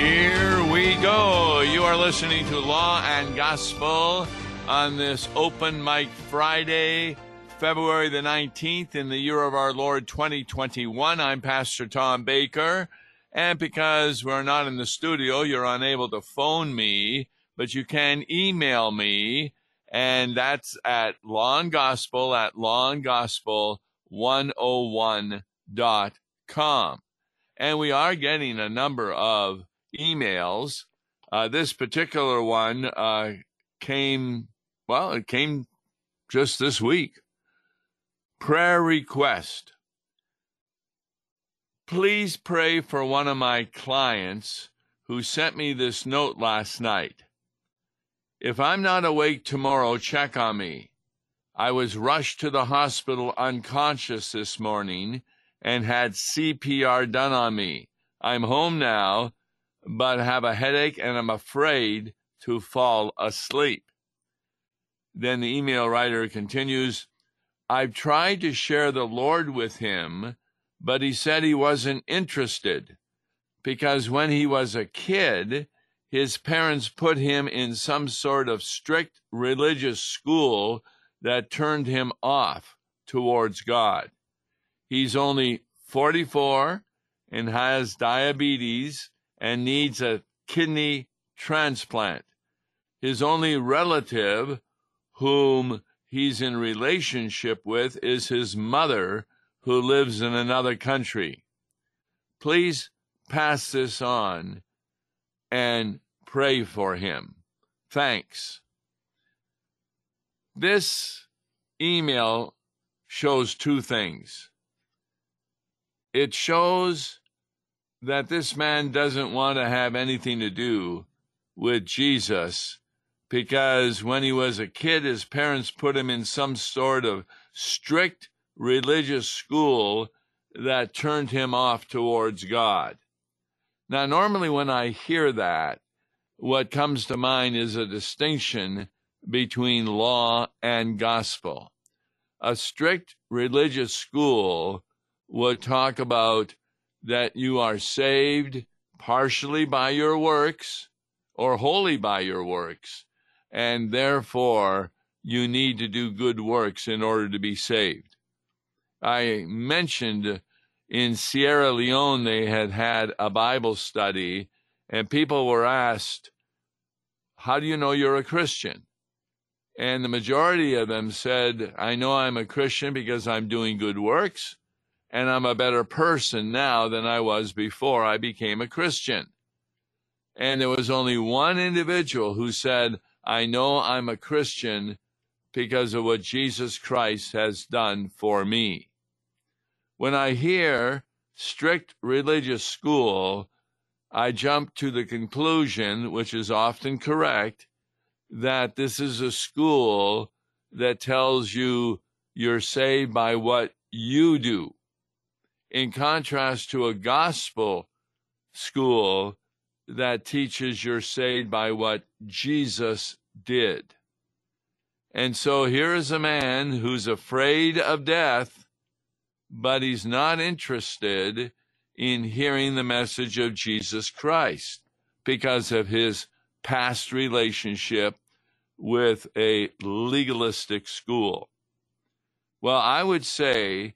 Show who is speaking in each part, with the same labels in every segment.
Speaker 1: Here we go. You are listening to Law and Gospel on this Open Mic Friday, February the 19th in the year of our Lord 2021. I'm Pastor Tom Baker. And because we're not in the studio, you're unable to phone me, but you can email me. And that's at lawandgospel at lawandgospel101.com. And we are getting a number of emails. Uh, this particular one uh, came, well, it came just this week. Prayer request. Please pray for one of my clients who sent me this note last night. If I'm not awake tomorrow, check on me. I was rushed to the hospital unconscious this morning and had CPR done on me. I'm home now, but have a headache and I'm afraid to fall asleep. Then the email writer continues I've tried to share the Lord with him, but he said he wasn't interested because when he was a kid, his parents put him in some sort of strict religious school that turned him off towards God. He's only 44 and has diabetes and needs a kidney transplant. His only relative whom he's in relationship with is his mother who lives in another country. Please pass this on and pray for him. Thanks. This email shows two things. It shows that this man doesn't want to have anything to do with Jesus because when he was a kid, his parents put him in some sort of strict religious school that turned him off towards God. Now, normally when I hear that, what comes to mind is a distinction between law and gospel. A strict religious school would talk about that you are saved partially by your works or wholly by your works, and therefore you need to do good works in order to be saved. I mentioned in Sierra Leone they had had a Bible study, and people were asked, How do you know you're a Christian? And the majority of them said, I know I'm a Christian because I'm doing good works and I'm a better person now than I was before I became a Christian. And there was only one individual who said, I know I'm a Christian because of what Jesus Christ has done for me. When I hear strict religious school, I jump to the conclusion, which is often correct, that this is a school that tells you you're saved by what you do in contrast to a gospel school that teaches you're saved by what Jesus did. And so here is a man who's afraid of death, but he's not interested in hearing the message of Jesus Christ because of his past relationship with a legalistic school. Well, I would say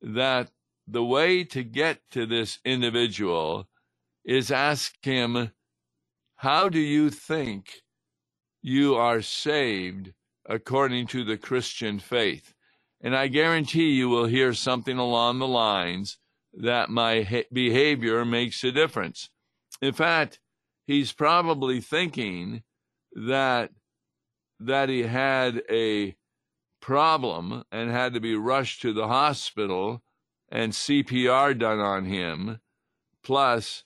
Speaker 1: that the way to get to this individual is ask him, How do you think you are saved according to the Christian faith? And I guarantee you will hear something along the lines that my behavior makes a difference. In fact, he's probably thinking that that he had a problem and had to be rushed to the hospital and CPR done on him. Plus,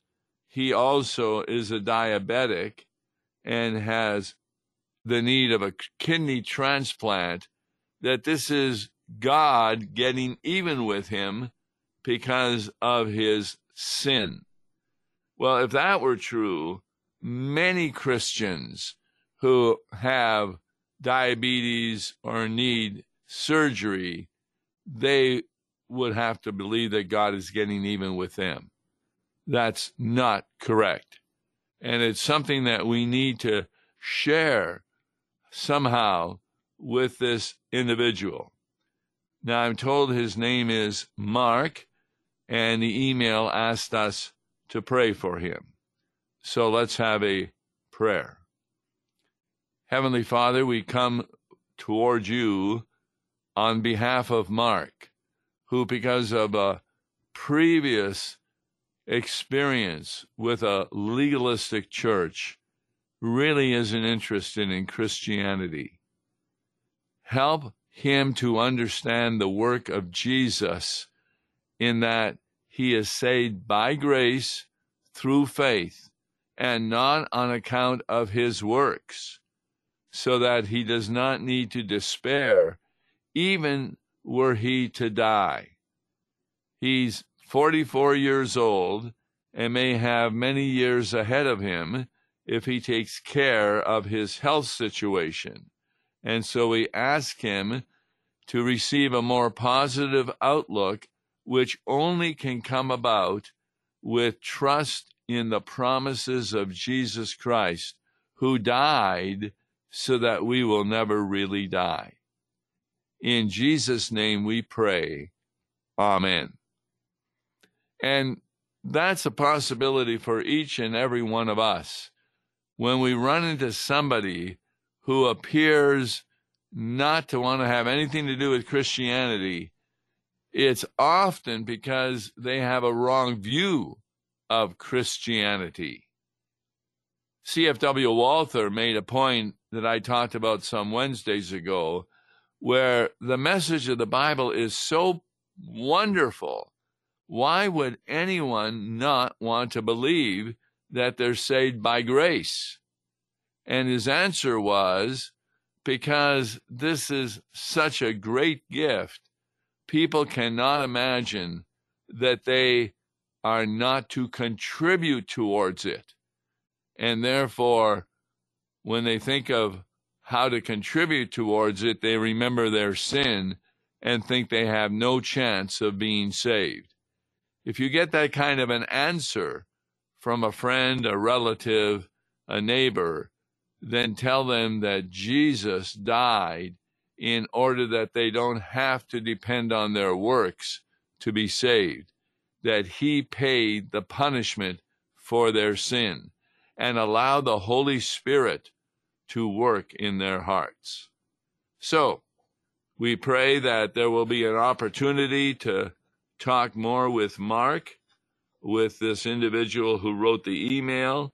Speaker 1: he also is a diabetic and has the need of a kidney transplant, that this is God getting even with him because of his sin. Well, if that were true, many Christians who have diabetes or need surgery, they would have to believe that God is getting even with them. That's not correct. And it's something that we need to share somehow with this individual. Now, I'm told his name is Mark, and the email asked us to pray for him. So let's have a prayer. Heavenly Father, we come towards you on behalf of Mark, who, because of a previous experience with a legalistic church, really isn't interested in Christianity. Help him to understand the work of Jesus in that he is saved by grace through faith and not on account of his works so that he does not need to despair, even were he to die. He's 44 years old and may have many years ahead of him if he takes care of his health situation. And so we ask him to receive a more positive outlook, which only can come about with trust in the promises of Jesus Christ, who died so that we will never really die. In Jesus' name we pray. Amen. And that's a possibility for each and every one of us. When we run into somebody who appears not to want to have anything to do with Christianity, it's often because they have a wrong view of Christianity. CFW Walther made a point that I talked about some Wednesdays ago, where the message of the Bible is so wonderful. Why would anyone not want to believe that they're saved by grace? And his answer was because this is such a great gift, people cannot imagine that they are not to contribute towards it and therefore, when they think of how to contribute towards it, they remember their sin and think they have no chance of being saved. If you get that kind of an answer from a friend, a relative, a neighbor, then tell them that Jesus died in order that they don't have to depend on their works to be saved, that he paid the punishment for their sin and allow the Holy Spirit to work in their hearts. So, we pray that there will be an opportunity to talk more with Mark, with this individual who wrote the email,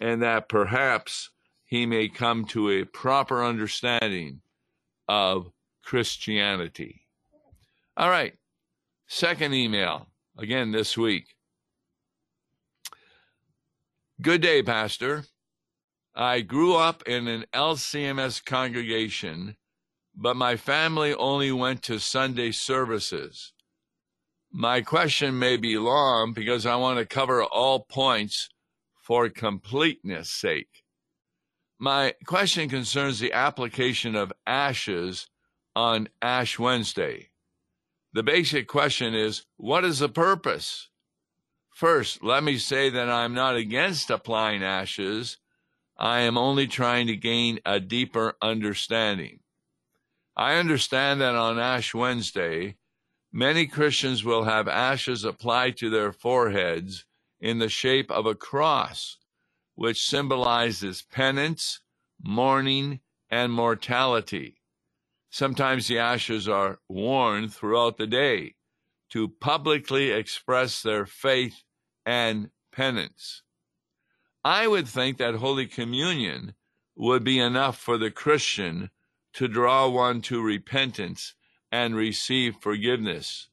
Speaker 1: and that perhaps he may come to a proper understanding of Christianity. All right, second email, again this week. Good day, Pastor. I grew up in an LCMS congregation, but my family only went to Sunday services. My question may be long because I want to cover all points for completeness sake. My question concerns the application of ashes on Ash Wednesday. The basic question is what is the purpose? First, let me say that I'm not against applying ashes. I am only trying to gain a deeper understanding. I understand that on Ash Wednesday, many Christians will have ashes applied to their foreheads in the shape of a cross, which symbolizes penance, mourning, and mortality. Sometimes the ashes are worn throughout the day to publicly express their faith and penance. I would think that Holy Communion would be enough for the Christian to draw one to repentance and receive forgiveness.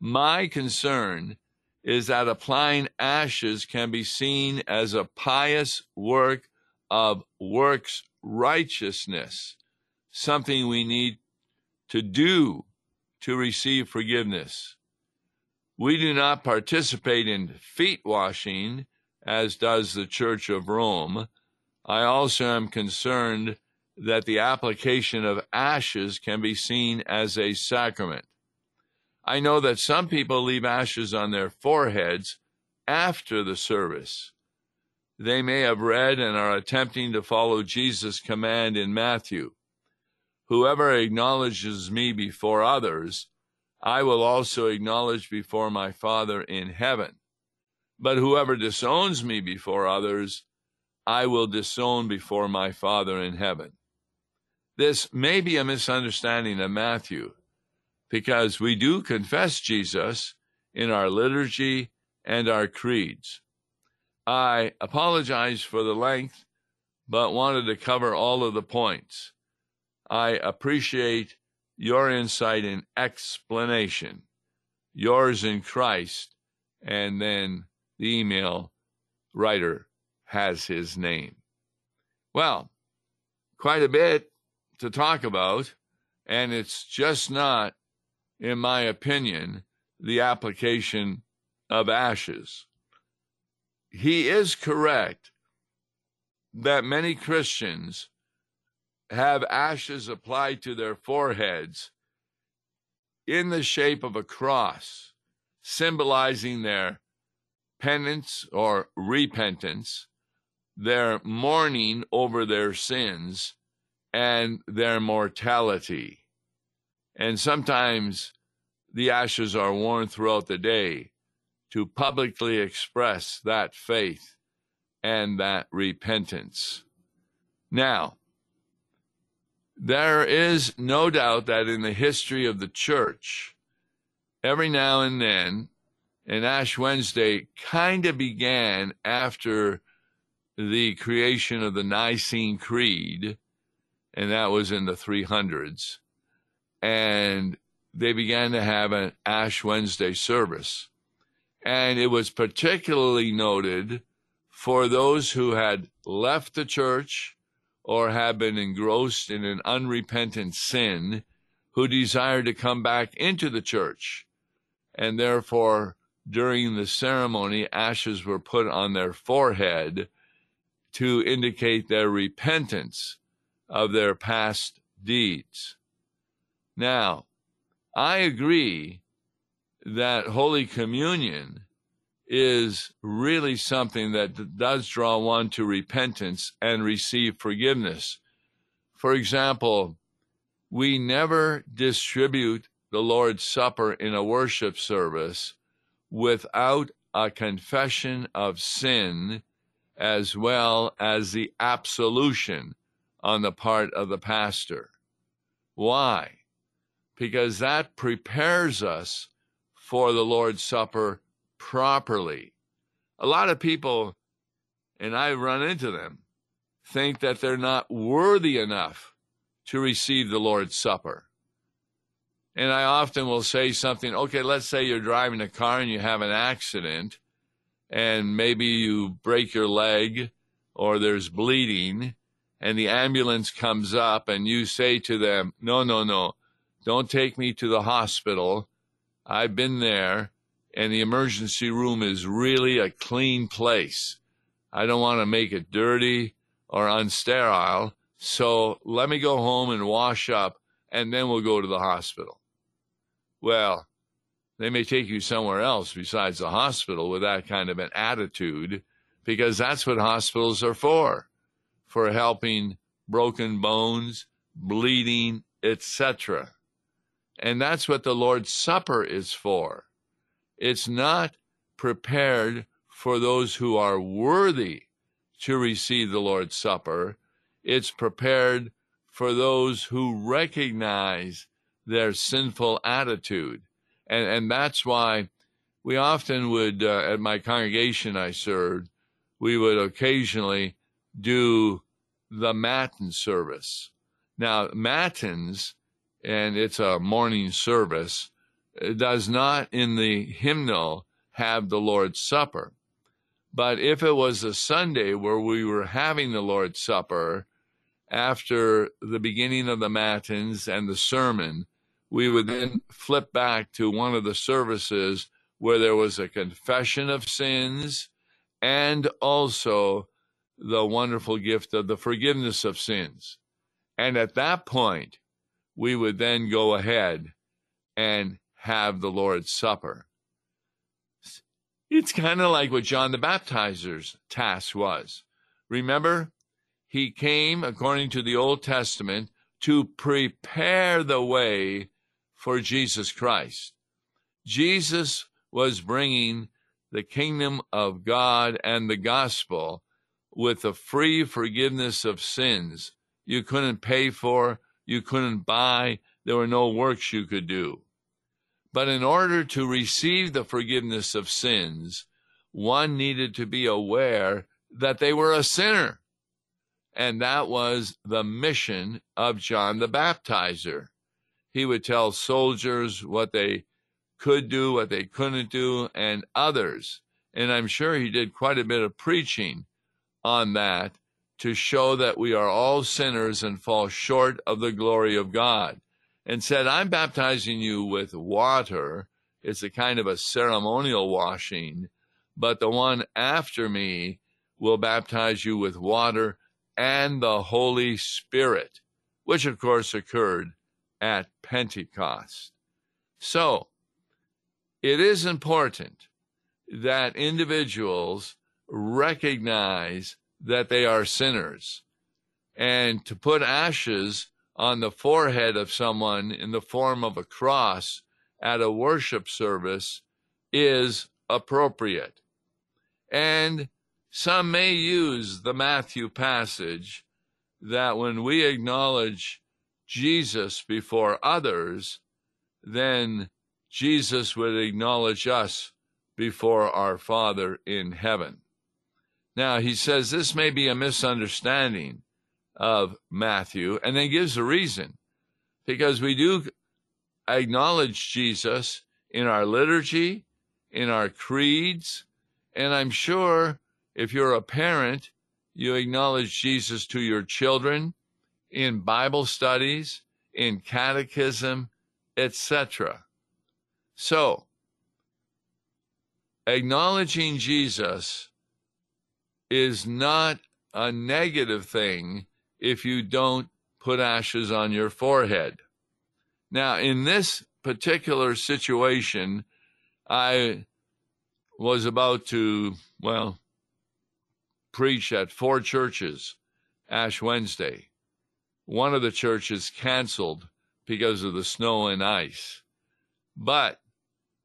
Speaker 1: My concern is that applying ashes can be seen as a pious work of works righteousness, something we need to do to receive forgiveness. We do not participate in feet washing, as does the Church of Rome. I also am concerned that the application of ashes can be seen as a sacrament. I know that some people leave ashes on their foreheads after the service. they may have read and are attempting to follow Jesus' command in Matthew Whoever acknowledges me before others, I will also acknowledge before my Father in heaven. But whoever disowns me before others, I will disown before my Father in heaven. This may be a misunderstanding of Matthew, because we do confess Jesus in our liturgy and our creeds. I apologize for the length, but wanted to cover all of the points. I appreciate your insight and explanation. Yours in Christ. And then the email writer has his name. Well, quite a bit to talk about, and it's just not, in my opinion, the application of ashes. He is correct that many Christians have ashes applied to their foreheads in the shape of a cross, symbolizing their penance or repentance, their mourning over their sins, and their mortality. And sometimes the ashes are worn throughout the day to publicly express that faith and that repentance. Now, there is no doubt that in the history of the church, every now and then, and Ash Wednesday kind of began after the creation of the Nicene Creed, and that was in the 300s. And they began to have an Ash Wednesday service. And it was particularly noted for those who had left the church or had been engrossed in an unrepentant sin who desired to come back into the church. And therefore, during the ceremony, ashes were put on their forehead to indicate their repentance of their past deeds. Now, I agree that Holy Communion is really something that does draw one to repentance and receive forgiveness. For example, we never distribute the Lord's Supper in a worship service without a confession of sin as well as the absolution on the part of the pastor. Why? Because that prepares us for the Lord's Supper properly. A lot of people, and I run into them, think that they're not worthy enough to receive the Lord's Supper. And I often will say something, okay, let's say you're driving a car and you have an accident, and maybe you break your leg or there's bleeding, and the ambulance comes up, and you say to them, no, no, no, don't take me to the hospital. I've been there and the emergency room is really a clean place. I don't want to make it dirty or unsterile. So let me go home and wash up and then we'll go to the hospital. Well, they may take you somewhere else besides the hospital with that kind of an attitude because that's what hospitals are for for helping broken bones, bleeding, etc. And that's what the Lord's Supper is for. It's not prepared for those who are worthy to receive the Lord's Supper. It's prepared for those who recognize their sinful attitude. And, and that's why we often would, uh, at my congregation I served, we would occasionally do the Matin service. Now, Matins, and it's a morning service, does not in the hymnal have the Lord's Supper. But if it was a Sunday where we were having the Lord's Supper after the beginning of the Matins and the sermon, we would then flip back to one of the services where there was a confession of sins and also the wonderful gift of the forgiveness of sins. And at that point, we would then go ahead and have the Lord's Supper. It's kind of like what John the Baptizer's task was. Remember, he came, according to the Old Testament, to prepare the way for Jesus Christ. Jesus was bringing the kingdom of God and the gospel with the free forgiveness of sins you couldn't pay for, you couldn't buy, there were no works you could do. But in order to receive the forgiveness of sins, one needed to be aware that they were a sinner. And that was the mission of John the Baptizer. He would tell soldiers what they could do, what they couldn't do, and others. And I'm sure he did quite a bit of preaching on that to show that we are all sinners and fall short of the glory of God. And said, I'm baptizing you with water. It's a kind of a ceremonial washing, but the one after me will baptize you with water and the Holy Spirit, which of course occurred at Pentecost. So, it is important that individuals recognize that they are sinners. And to put ashes on the forehead of someone in the form of a cross at a worship service is appropriate. And some may use the Matthew passage that when we acknowledge Jesus before others, then Jesus would acknowledge us before our Father in heaven. Now, he says this may be a misunderstanding of Matthew, and then gives a reason. Because we do acknowledge Jesus in our liturgy, in our creeds, and I'm sure if you're a parent, you acknowledge Jesus to your children in Bible studies, in catechism, etc. So, acknowledging Jesus is not a negative thing if you don't put ashes on your forehead. Now, in this particular situation, I was about to, well, preach at four churches Ash Wednesday. One of the churches canceled because of the snow and ice. But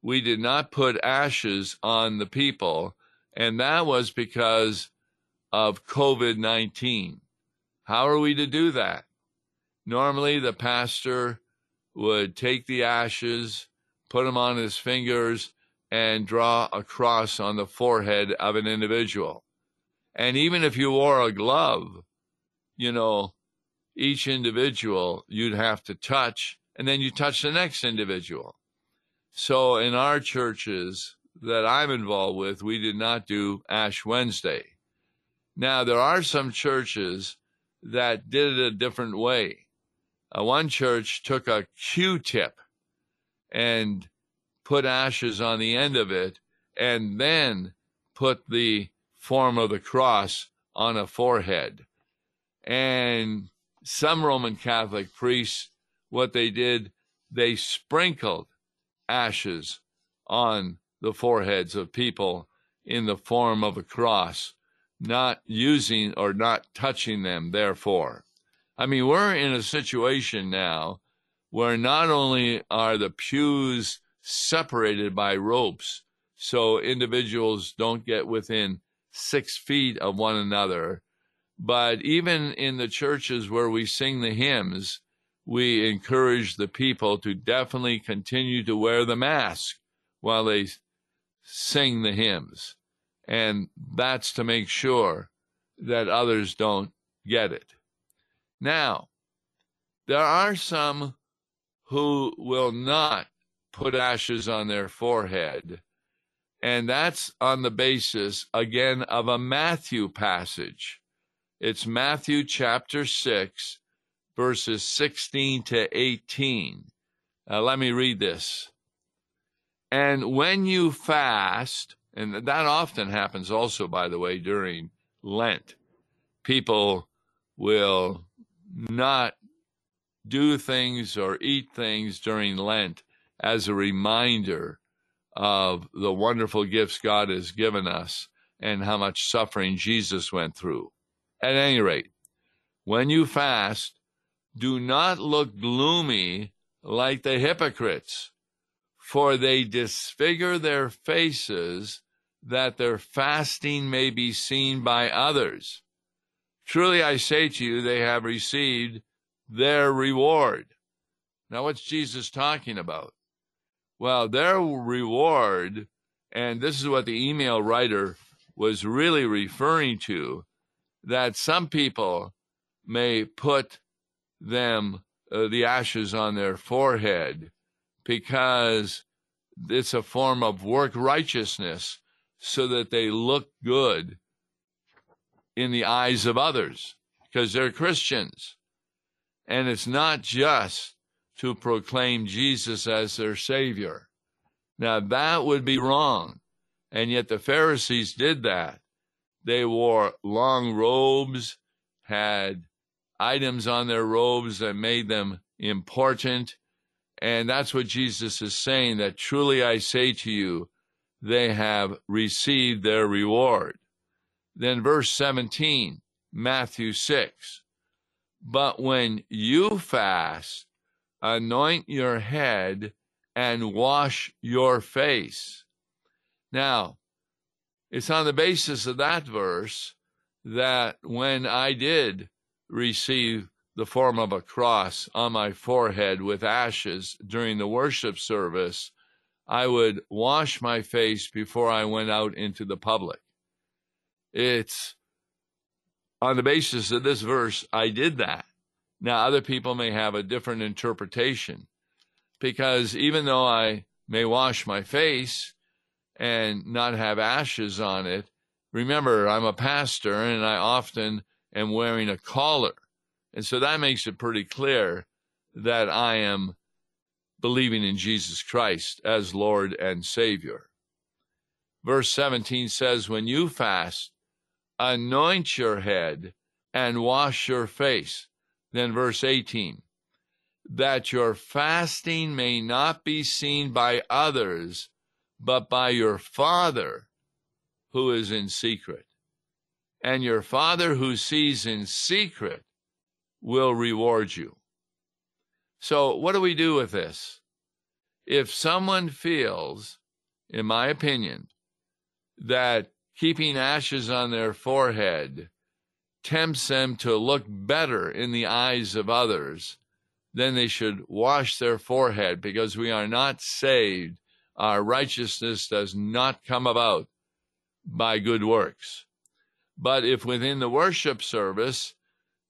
Speaker 1: we did not put ashes on the people, and that was because of COVID 19. How are we to do that? Normally, the pastor would take the ashes, put them on his fingers, and draw a cross on the forehead of an individual. And even if you wore a glove, you know, each individual you'd have to touch, and then you touch the next individual. So in our churches that I'm involved with, we did not do Ash Wednesday. Now, there are some churches that did it a different way. Uh, one church took a Q tip and put ashes on the end of it and then put the form of the cross on a forehead. And some Roman Catholic priests, what they did, they sprinkled ashes on the foreheads of people in the form of a cross not using or not touching them, therefore. I mean, we're in a situation now where not only are the pews separated by ropes so individuals don't get within six feet of one another, but even in the churches where we sing the hymns, we encourage the people to definitely continue to wear the mask while they sing the hymns. And that's to make sure that others don't get it. Now, there are some who will not put ashes on their forehead. And that's on the basis, again, of a Matthew passage. It's Matthew chapter 6, verses 16 to 18. Now, let me read this. And when you fast, and that often happens also, by the way, during Lent. People will not do things or eat things during Lent as a reminder of the wonderful gifts God has given us and how much suffering Jesus went through. At any rate, when you fast, do not look gloomy like the hypocrites, for they disfigure their faces that their fasting may be seen by others. Truly I say to you, they have received their reward. Now, what's Jesus talking about? Well, their reward, and this is what the email writer was really referring to, that some people may put them uh, the ashes on their forehead because it's a form of work righteousness so that they look good in the eyes of others because they're Christians. And it's not just to proclaim Jesus as their Savior. Now, that would be wrong. And yet the Pharisees did that. They wore long robes, had items on their robes that made them important. And that's what Jesus is saying that truly I say to you, they have received their reward. Then, verse 17, Matthew 6. But when you fast, anoint your head and wash your face. Now, it's on the basis of that verse that when I did receive the form of a cross on my forehead with ashes during the worship service, I would wash my face before I went out into the public. It's on the basis of this verse, I did that. Now, other people may have a different interpretation because even though I may wash my face and not have ashes on it, remember, I'm a pastor and I often am wearing a collar. And so that makes it pretty clear that I am believing in Jesus Christ as Lord and Savior. Verse 17 says, When you fast, anoint your head and wash your face. Then verse 18, that your fasting may not be seen by others, but by your Father who is in secret. And your Father who sees in secret will reward you. So, what do we do with this? If someone feels, in my opinion, that keeping ashes on their forehead tempts them to look better in the eyes of others, then they should wash their forehead because we are not saved. Our righteousness does not come about by good works. But if within the worship service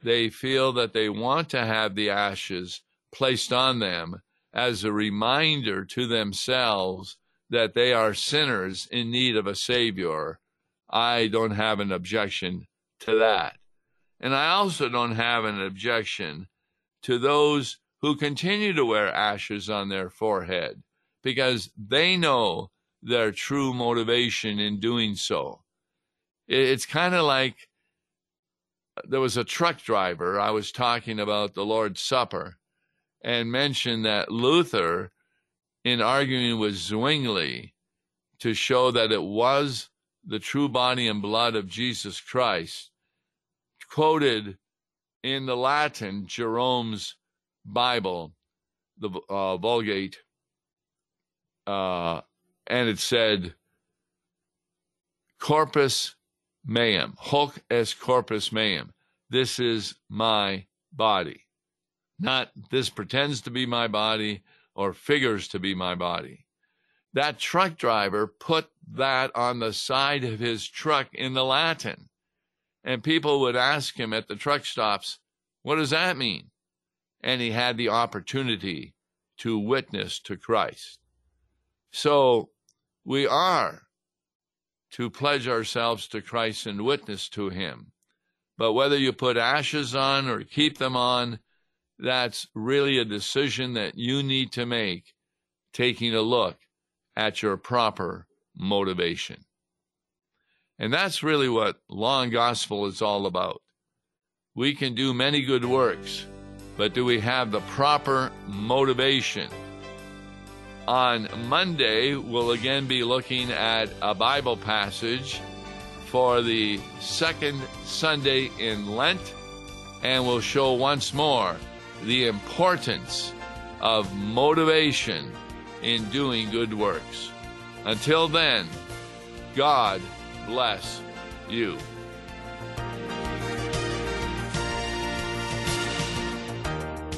Speaker 1: they feel that they want to have the ashes placed on them as a reminder to themselves that they are sinners in need of a Savior, I don't have an objection to that. And I also don't have an objection to those who continue to wear ashes on their forehead because they know their true motivation in doing so. It's kind of like there was a truck driver, I was talking about the Lord's Supper, and mentioned that Luther, in arguing with Zwingli to show that it was the true body and blood of Jesus Christ, quoted in the Latin Jerome's Bible, the uh, Vulgate, uh, and it said, Corpus meum, hoc est corpus meum. This is my body. Not this pretends to be my body or figures to be my body. That truck driver put that on the side of his truck in the Latin. And people would ask him at the truck stops, What does that mean? And he had the opportunity to witness to Christ. So we are to pledge ourselves to Christ and witness to him. But whether you put ashes on or keep them on, that's really a decision that you need to make, taking a look at your proper motivation. And that's really what law and gospel is all about. We can do many good works, but do we have the proper motivation? On Monday, we'll again be looking at a Bible passage for the second Sunday in Lent, and we'll show once more the importance of motivation in doing good works. Until then, God bless you.